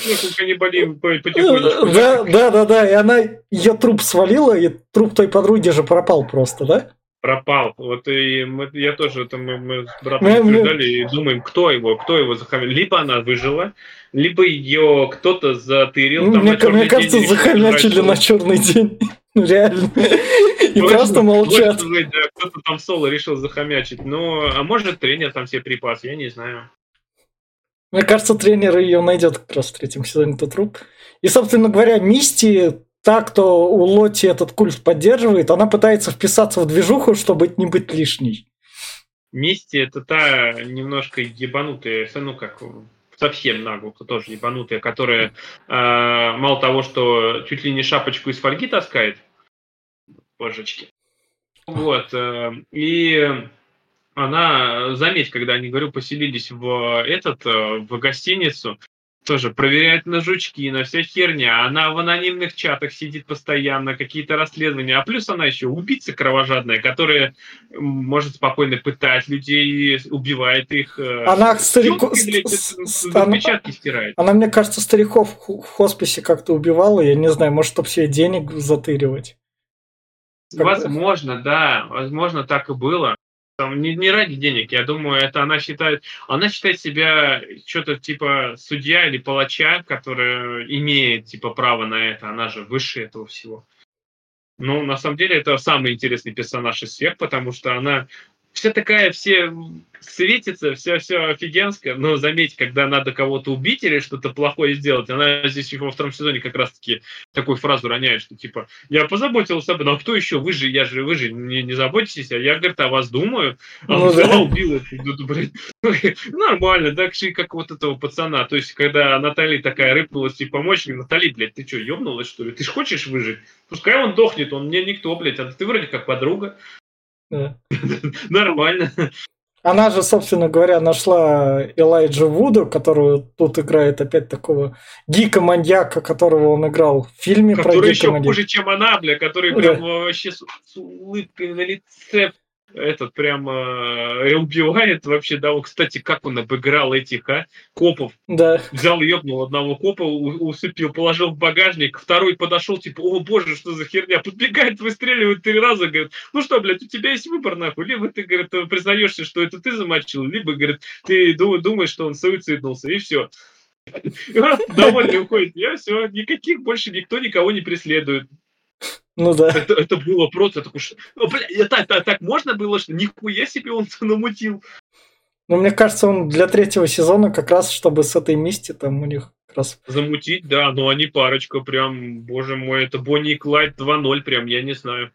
да, да, да, да, и она ее труп свалила, и труп той подруги же пропал просто, да? пропал. Вот и мы, я тоже это мы, мы с братом мы, обсуждали и думаем, кто его, кто его захомил. Либо она выжила, либо ее кто-то затырил. Там, мне, мне кажется, захомячили на черный день. Ну, реально. И просто молчат. Кто-то там соло решил захомячить. Ну, а может тренер там все припас, я не знаю. Мне кажется, тренер ее найдет как раз в третьем сезоне тот труп. И, собственно говоря, Мисти та, кто у Лоти этот культ поддерживает, она пытается вписаться в движуху, чтобы не быть лишней. Мисти это та немножко ебанутая, ну как совсем наглухо тоже ебанутая, которая э, мало того, что чуть ли не шапочку из фольги таскает, божечки. Вот. Э, и она, заметь, когда они, говорю, поселились в этот, э, в гостиницу, тоже проверяет на жучки, на вся херня. Она в анонимных чатах сидит постоянно, какие-то расследования. А плюс она еще убийца кровожадная, которая может спокойно пытать людей, убивает их. Э, она стариков... Она... стирает. Она, мне кажется, стариков в хосписе как-то убивала. Я не знаю, может, чтобы себе денег затыривать. Возможно, да. Возможно, так и было там, не, не ради денег, я думаю, это она считает, она считает себя что-то типа судья или палача, который имеет типа право на это, она же выше этого всего. Ну, на самом деле, это самый интересный персонаж из всех, потому что она вся такая, все светится, все, все офигенское, но заметь, когда надо кого-то убить или что-то плохое сделать, она здесь во втором сезоне как раз-таки такую фразу роняет, что типа, я позаботился об этом, а кто еще? Вы же, я же, вы же не, не заботитесь, а я, говорит, о вас думаю. А ну, взяла, да. убила. Блин, нормально, так же, как вот этого пацана. То есть, когда Натали такая рыпнулась и помочь мне, Натали, блядь, ты что, ебнулась, что ли? Ты же хочешь выжить? Пускай он дохнет, он мне никто, блядь, а ты вроде как подруга. Да. Нормально. Она же, собственно говоря, нашла Элайджа Вуду, которую тут играет опять такого гика-маньяка, которого он играл в фильме который про еще хуже, чем она, бля, который прям вообще с улыбкой на лице этот прям э, убивает вообще, да, кстати, как он обыграл этих, а, копов. Да. Взял, ёбнул одного копа, усыпил, положил в багажник, второй подошел, типа, о боже, что за херня, подбегает, выстреливает три раза, говорит, ну что, блядь, у тебя есть выбор, нахуй, либо ты, говорит, признаешься, что это ты замочил, либо, говорит, ты думаешь, что он суициднулся, и все. Довольно уходит. Я все, никаких больше никто никого не преследует. Ну да. Это, это было просто такое, что... Ну, бля, это, это, так можно было, что нихуя себе он намутил. Ну, мне кажется, он для третьего сезона как раз, чтобы с этой мисти там у них как раз... Замутить, да, но они парочка прям, боже мой, это Бонни и Клайд 2.0 прям, я не знаю.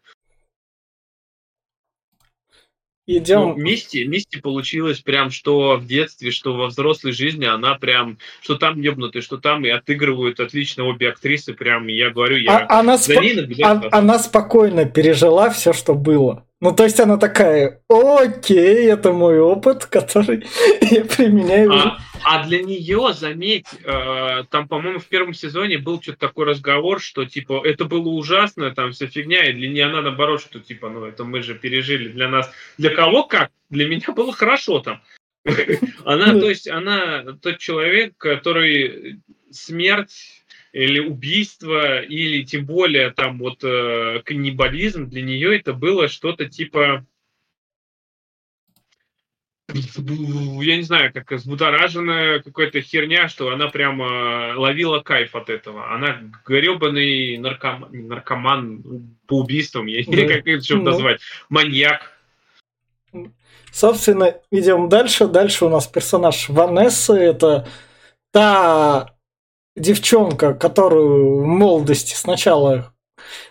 Идем. Ну, Мисти, Мисти получилось прям, что в детстве, что во взрослой жизни она прям, что там ебнутые, что там и отыгрывают отлично обе актрисы, прям, я говорю, я а, она спо... ней наблюдаю. А, она спокойно пережила все, что было. Ну, то есть она такая, окей, это мой опыт, который я применяю. А, а для нее, заметь, э, там, по-моему, в первом сезоне был что-то такой разговор, что, типа, это было ужасно, там вся фигня, и для нее она, наоборот, что, типа, ну, это мы же пережили для нас. Для кого как? Для меня было хорошо там. Она, то есть, она тот человек, который смерть или убийство, или тем более там вот э, каннибализм, для нее это было что-то типа я не знаю, как взбудораженная какая-то херня, что она прямо ловила кайф от этого. Она гребаный наркоман, наркоман по убийствам, я не знаю, как это еще ну. назвать, маньяк. Собственно, идем дальше. Дальше у нас персонаж Ванесса. Это та девчонка, которую в молодости сначала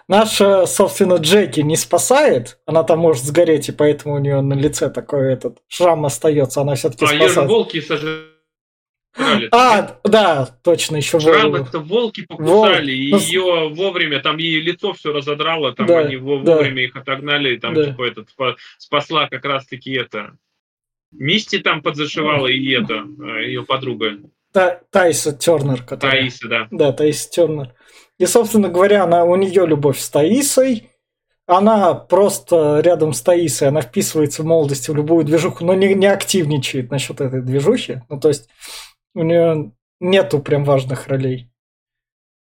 Наша, собственно, Джеки не спасает, она там может сгореть, и поэтому у нее на лице такой этот шрам остается, она все-таки а спасает. А волки сожрали. А, да, точно, еще Шрам это волки покусали, Вол... и ее вовремя, там ей лицо все разодрало, там да, они вовремя да. их отогнали, и там да. типа этот спасла как раз-таки это. Мисти там подзашивала и это, э, ее подруга. Та, Тайса Тернер. Которая... Таиса, да. Да, Таиса Тернер. И, собственно говоря, она, у нее любовь с Таисой. Она просто рядом с Таисой, она вписывается в молодости в любую движуху, но не, не активничает насчет этой движухи. Ну, то есть у нее нету прям важных ролей.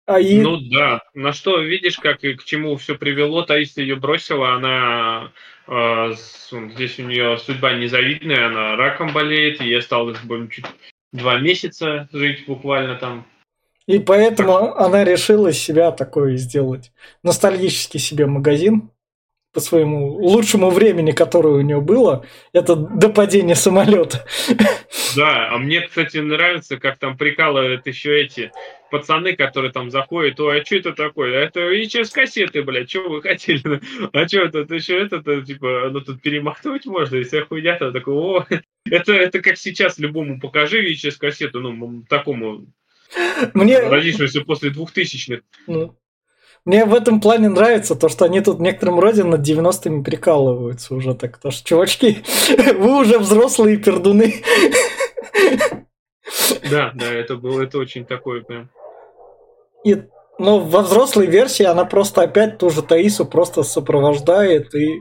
А и... Ну да, на что видишь, как и к чему все привело, Таиса ее бросила, она э, здесь у нее судьба незавидная, она раком болеет, и ей осталось бы чуть два месяца жить буквально там. И поэтому она решила себя такое сделать. Ностальгический себе магазин по своему лучшему времени, которое у нее было, это до падения самолета. Да, а мне, кстати, нравится, как там прикалывают еще эти пацаны, которые там заходят, ой, а что это такое? Это и через кассеты, блядь, что вы хотели? А что это, еще это, типа, ну тут перемахнуть можно, и вся хуйня, то такой, о, это, это как сейчас любому покажи через кассету, ну, такому мне... Родившийся после двухтысячных. Ну. Мне в этом плане нравится то, что они тут в некотором роде над 90-ми прикалываются уже так. То что, чувачки, вы уже взрослые пердуны. Да, да, это было это очень такое прям. И, но во взрослой версии она просто опять ту же Таису просто сопровождает и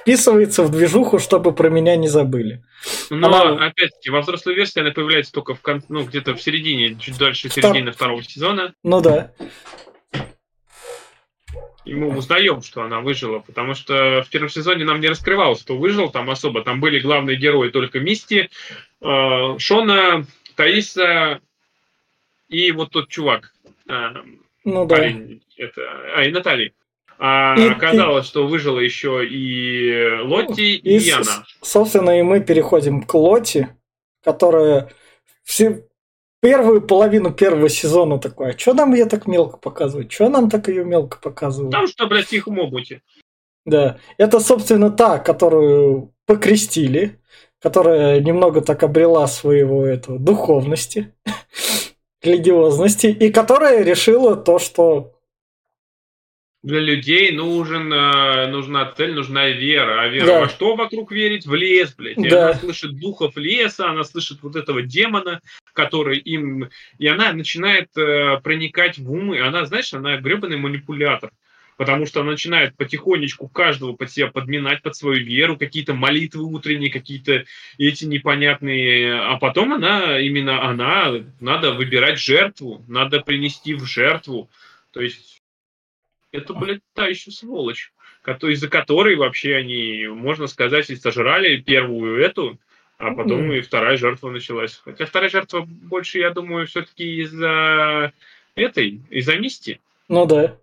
вписывается в движуху, чтобы про меня не забыли. Но, она... опять-таки, во взрослой версии она появляется только в кон... ну, где-то в середине, чуть дальше середины Втор... второго сезона. Ну да. И мы узнаем, что она выжила, потому что в первом сезоне нам не раскрывалось, кто выжил там особо. Там были главные герои только Мисти, э, Шона, Таиса и вот тот чувак. Э, ну парень, да. Это, а, и Наталья. А и, оказалось, и... что выжила еще и Лотти, и, и она. Собственно, и мы переходим к Лотти, которая все первую половину первого сезона такое, а что нам ее так мелко показывают? Что нам так ее мелко показывают? Там что, блядь, их мобути. Да, это, собственно, та, которую покрестили, которая немного так обрела своего этого духовности, религиозности, и которая решила то, что для людей нужен, э, нужна цель, нужна вера. А вера да. во что вокруг верить? В лес, блядь. И да. она слышит духов леса, она слышит вот этого демона, который им... И она начинает э, проникать в умы. Она, знаешь, она гребаный манипулятор. Потому что она начинает потихонечку каждого под себя подминать под свою веру, какие-то молитвы утренние, какие-то эти непонятные. А потом она, именно она, надо выбирать жертву, надо принести в жертву. То есть это, блядь, та еще сволочь, из-за которой вообще они, можно сказать, и сожрали первую эту, а потом mm. и вторая жертва началась. Хотя вторая жертва больше, я думаю, все-таки из-за этой, из-за Мисти. Ну да.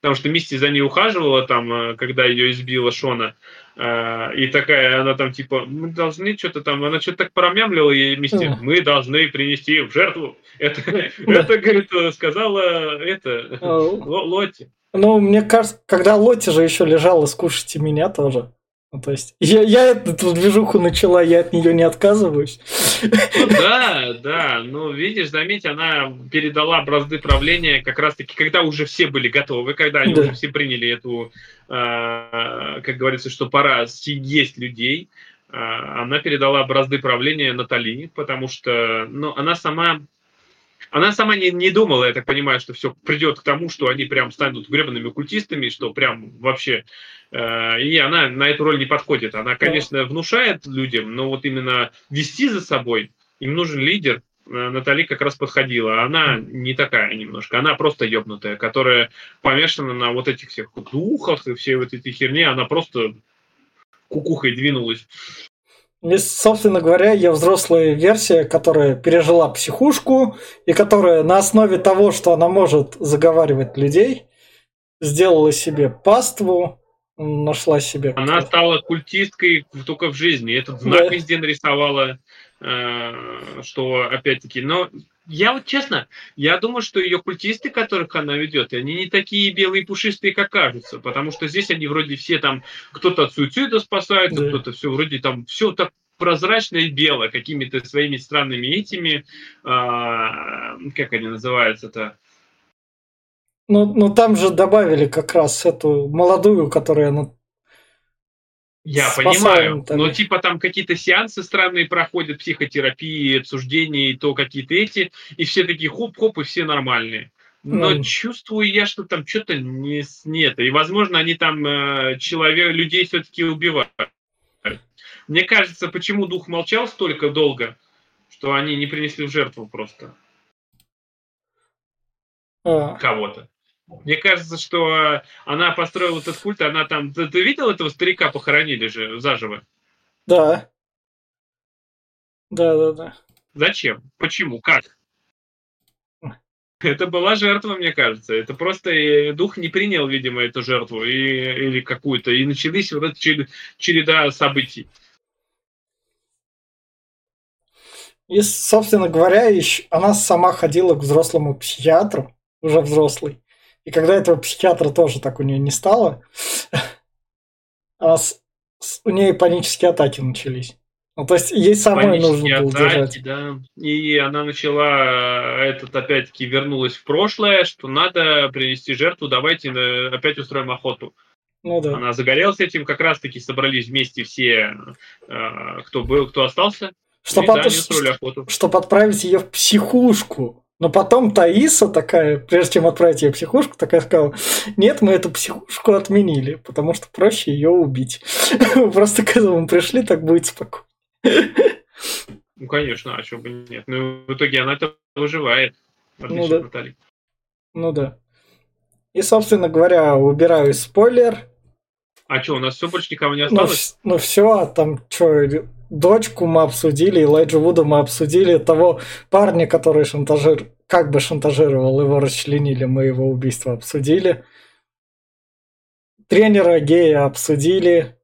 Потому что Мисти за ней ухаживала там, э, когда ее избила Шона. Э, и такая, она там типа, мы должны что-то там, она что-то так промямлила ей Мисти, mm. мы должны принести в жертву. Это, это говорит, сказала это, Лотти. Ну, мне кажется, когда Лоти же еще лежала, скушайте меня тоже. Ну, то есть, я, я эту движуху начала, я от нее не отказываюсь. Ну, да, да. Ну, видишь, заметь, она передала бразды правления как раз-таки, когда уже все были готовы, когда они да. уже все приняли эту, э, как говорится, что пора съесть людей. Э, она передала бразды правления Натали, потому что ну, она сама она сама не, не думала, я так понимаю, что все придет к тому, что они прям станут гребаными культистами, что прям вообще... Э, и она на эту роль не подходит. Она, конечно, внушает людям, но вот именно вести за собой, им нужен лидер, э, Натали как раз подходила. Она не такая немножко. Она просто ебнутая, которая помешана на вот этих всех духах и всей вот этой херне. Она просто кукухой двинулась. Собственно говоря, я взрослая версия, которая пережила психушку и которая на основе того, что она может заговаривать людей, сделала себе паству, нашла себе... Она стала культисткой только в жизни. Этот знак да. везде нарисовала, что опять-таки... Но я вот честно, я думаю, что ее культисты, которых она ведет, они не такие белые пушистые, как кажутся, потому что здесь они вроде все там, кто-то от суицида спасается, да. кто-то все вроде там, все так прозрачно и бело, какими-то своими странными этими, а, как они называются-то, ну, ну там же добавили как раз эту молодую, которая ну, я понимаю, но типа там какие-то сеансы странные проходят, психотерапии, обсуждения, то какие-то эти, и все такие хоп-хоп, и все нормальные. Но mm. чувствую я, что там что-то не, нет. И, возможно, они там э, человек, людей все-таки убивают. Мне кажется, почему дух молчал столько долго, что они не принесли в жертву просто а. кого-то. Мне кажется, что она построила этот культ, она там... Ты, ты видел этого старика похоронили же заживо? Да. Да, да, да. Зачем? Почему? Как? Это была жертва, мне кажется. Это просто э, дух не принял, видимо, эту жертву и, или какую-то. И начались вот эта череда событий. И, собственно говоря, еще она сама ходила к взрослому психиатру, уже взрослый. И когда этого психиатра тоже так у нее не стало, а с, с, у нее панические атаки начались. Ну, то есть ей самой нужно было атаки, держать. Да. И она начала, э, этот опять-таки вернулась в прошлое, что надо принести жертву, давайте опять устроим охоту. Ну, да. Она загорелась этим, как раз-таки собрались вместе все, э, кто был, кто остался. Чтобы, да, чтобы отправить ее в психушку. Но потом Таиса такая, прежде чем отправить ее в психушку, такая сказала, нет, мы эту психушку отменили, потому что проще ее убить. Просто к этому пришли, так будет спокойно. Ну, конечно, а что бы нет. Ну, в итоге она это выживает. Ну да. ну да. И, собственно говоря, убираю спойлер. А что, у нас все больше никого не ну, осталось? Ну, ну все, а там что, дочку мы обсудили, Элайджа Вуда мы обсудили, того парня, который шантажир, как бы шантажировал, его расчленили, мы его убийство обсудили. тренера гея обсудили,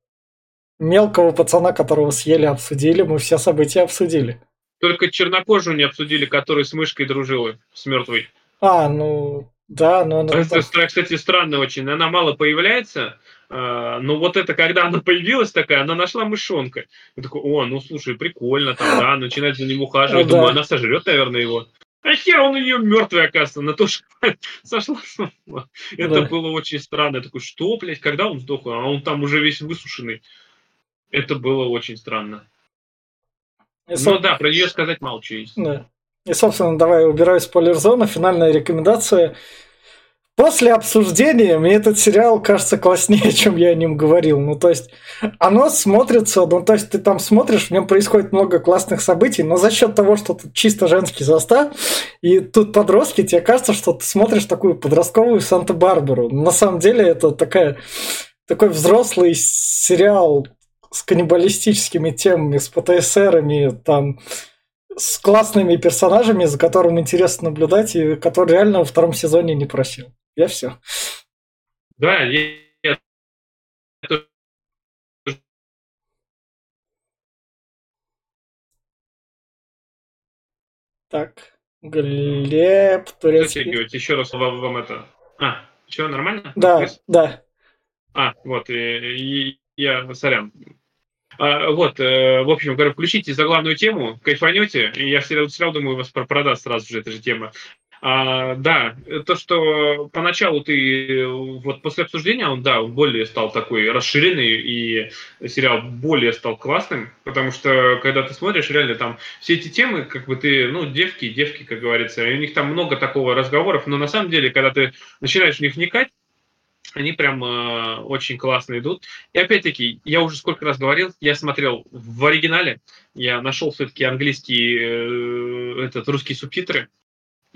мелкого пацана, которого съели, обсудили, мы все события обсудили. Только чернокожую не обсудили, который с мышкой дружила, с мертвой. А, ну, да, но... Она... Это, кстати, странно очень. Она мало появляется, но вот это, когда она появилась такая, она нашла мышонка. Я такой, о, ну слушай, прикольно, там, да, начинает за ним ухаживать. Ну, Думаю, да. она сожрет, наверное, его. А хер он ее мертвый, оказывается, на то, что сошла Это да. было очень странно. Я такой, что, блядь, когда он сдох? А он там уже весь высушенный. Это было очень странно. И, ну да, про нее сказать есть. Да. И, собственно, давай убираю спойлер-зону. Финальная рекомендация. После обсуждения мне этот сериал кажется класснее, чем я о нем говорил. Ну, то есть, оно смотрится, ну, то есть, ты там смотришь, в нем происходит много классных событий, но за счет того, что тут чисто женский состав, и тут подростки, тебе кажется, что ты смотришь такую подростковую Санта-Барбару. На самом деле, это такая, такой взрослый сериал с каннибалистическими темами, с ПТСРами, там, с классными персонажами, за которым интересно наблюдать, и который реально во втором сезоне не просил. Я все. Да, я, я... Так, Глеб, турецкий. Еще раз вам, вам это... А, что, нормально? Да, Плюс? да. А, вот, и, и я, сорян. А, вот, э, в общем, говорю, включите заглавную тему, кайфанете, и я все равно думаю, вас продаст сразу же эта же тема. А, да, то, что поначалу ты, вот после обсуждения, он, да, он более стал такой расширенный, и сериал более стал классным, потому что, когда ты смотришь, реально там все эти темы, как бы ты, ну, девки, девки, как говорится, и у них там много такого разговоров, но на самом деле, когда ты начинаешь в них вникать, они прям э, очень классно идут. И опять-таки, я уже сколько раз говорил, я смотрел в оригинале, я нашел все-таки английский, э, этот русские субтитры,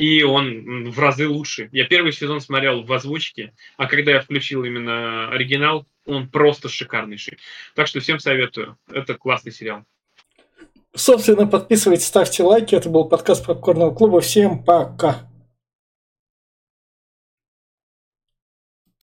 и он в разы лучше. Я первый сезон смотрел в озвучке, а когда я включил именно оригинал, он просто шикарнейший. Так что всем советую. Это классный сериал. Собственно, подписывайтесь, ставьте лайки. Это был подкаст Попкорного клуба. Всем пока.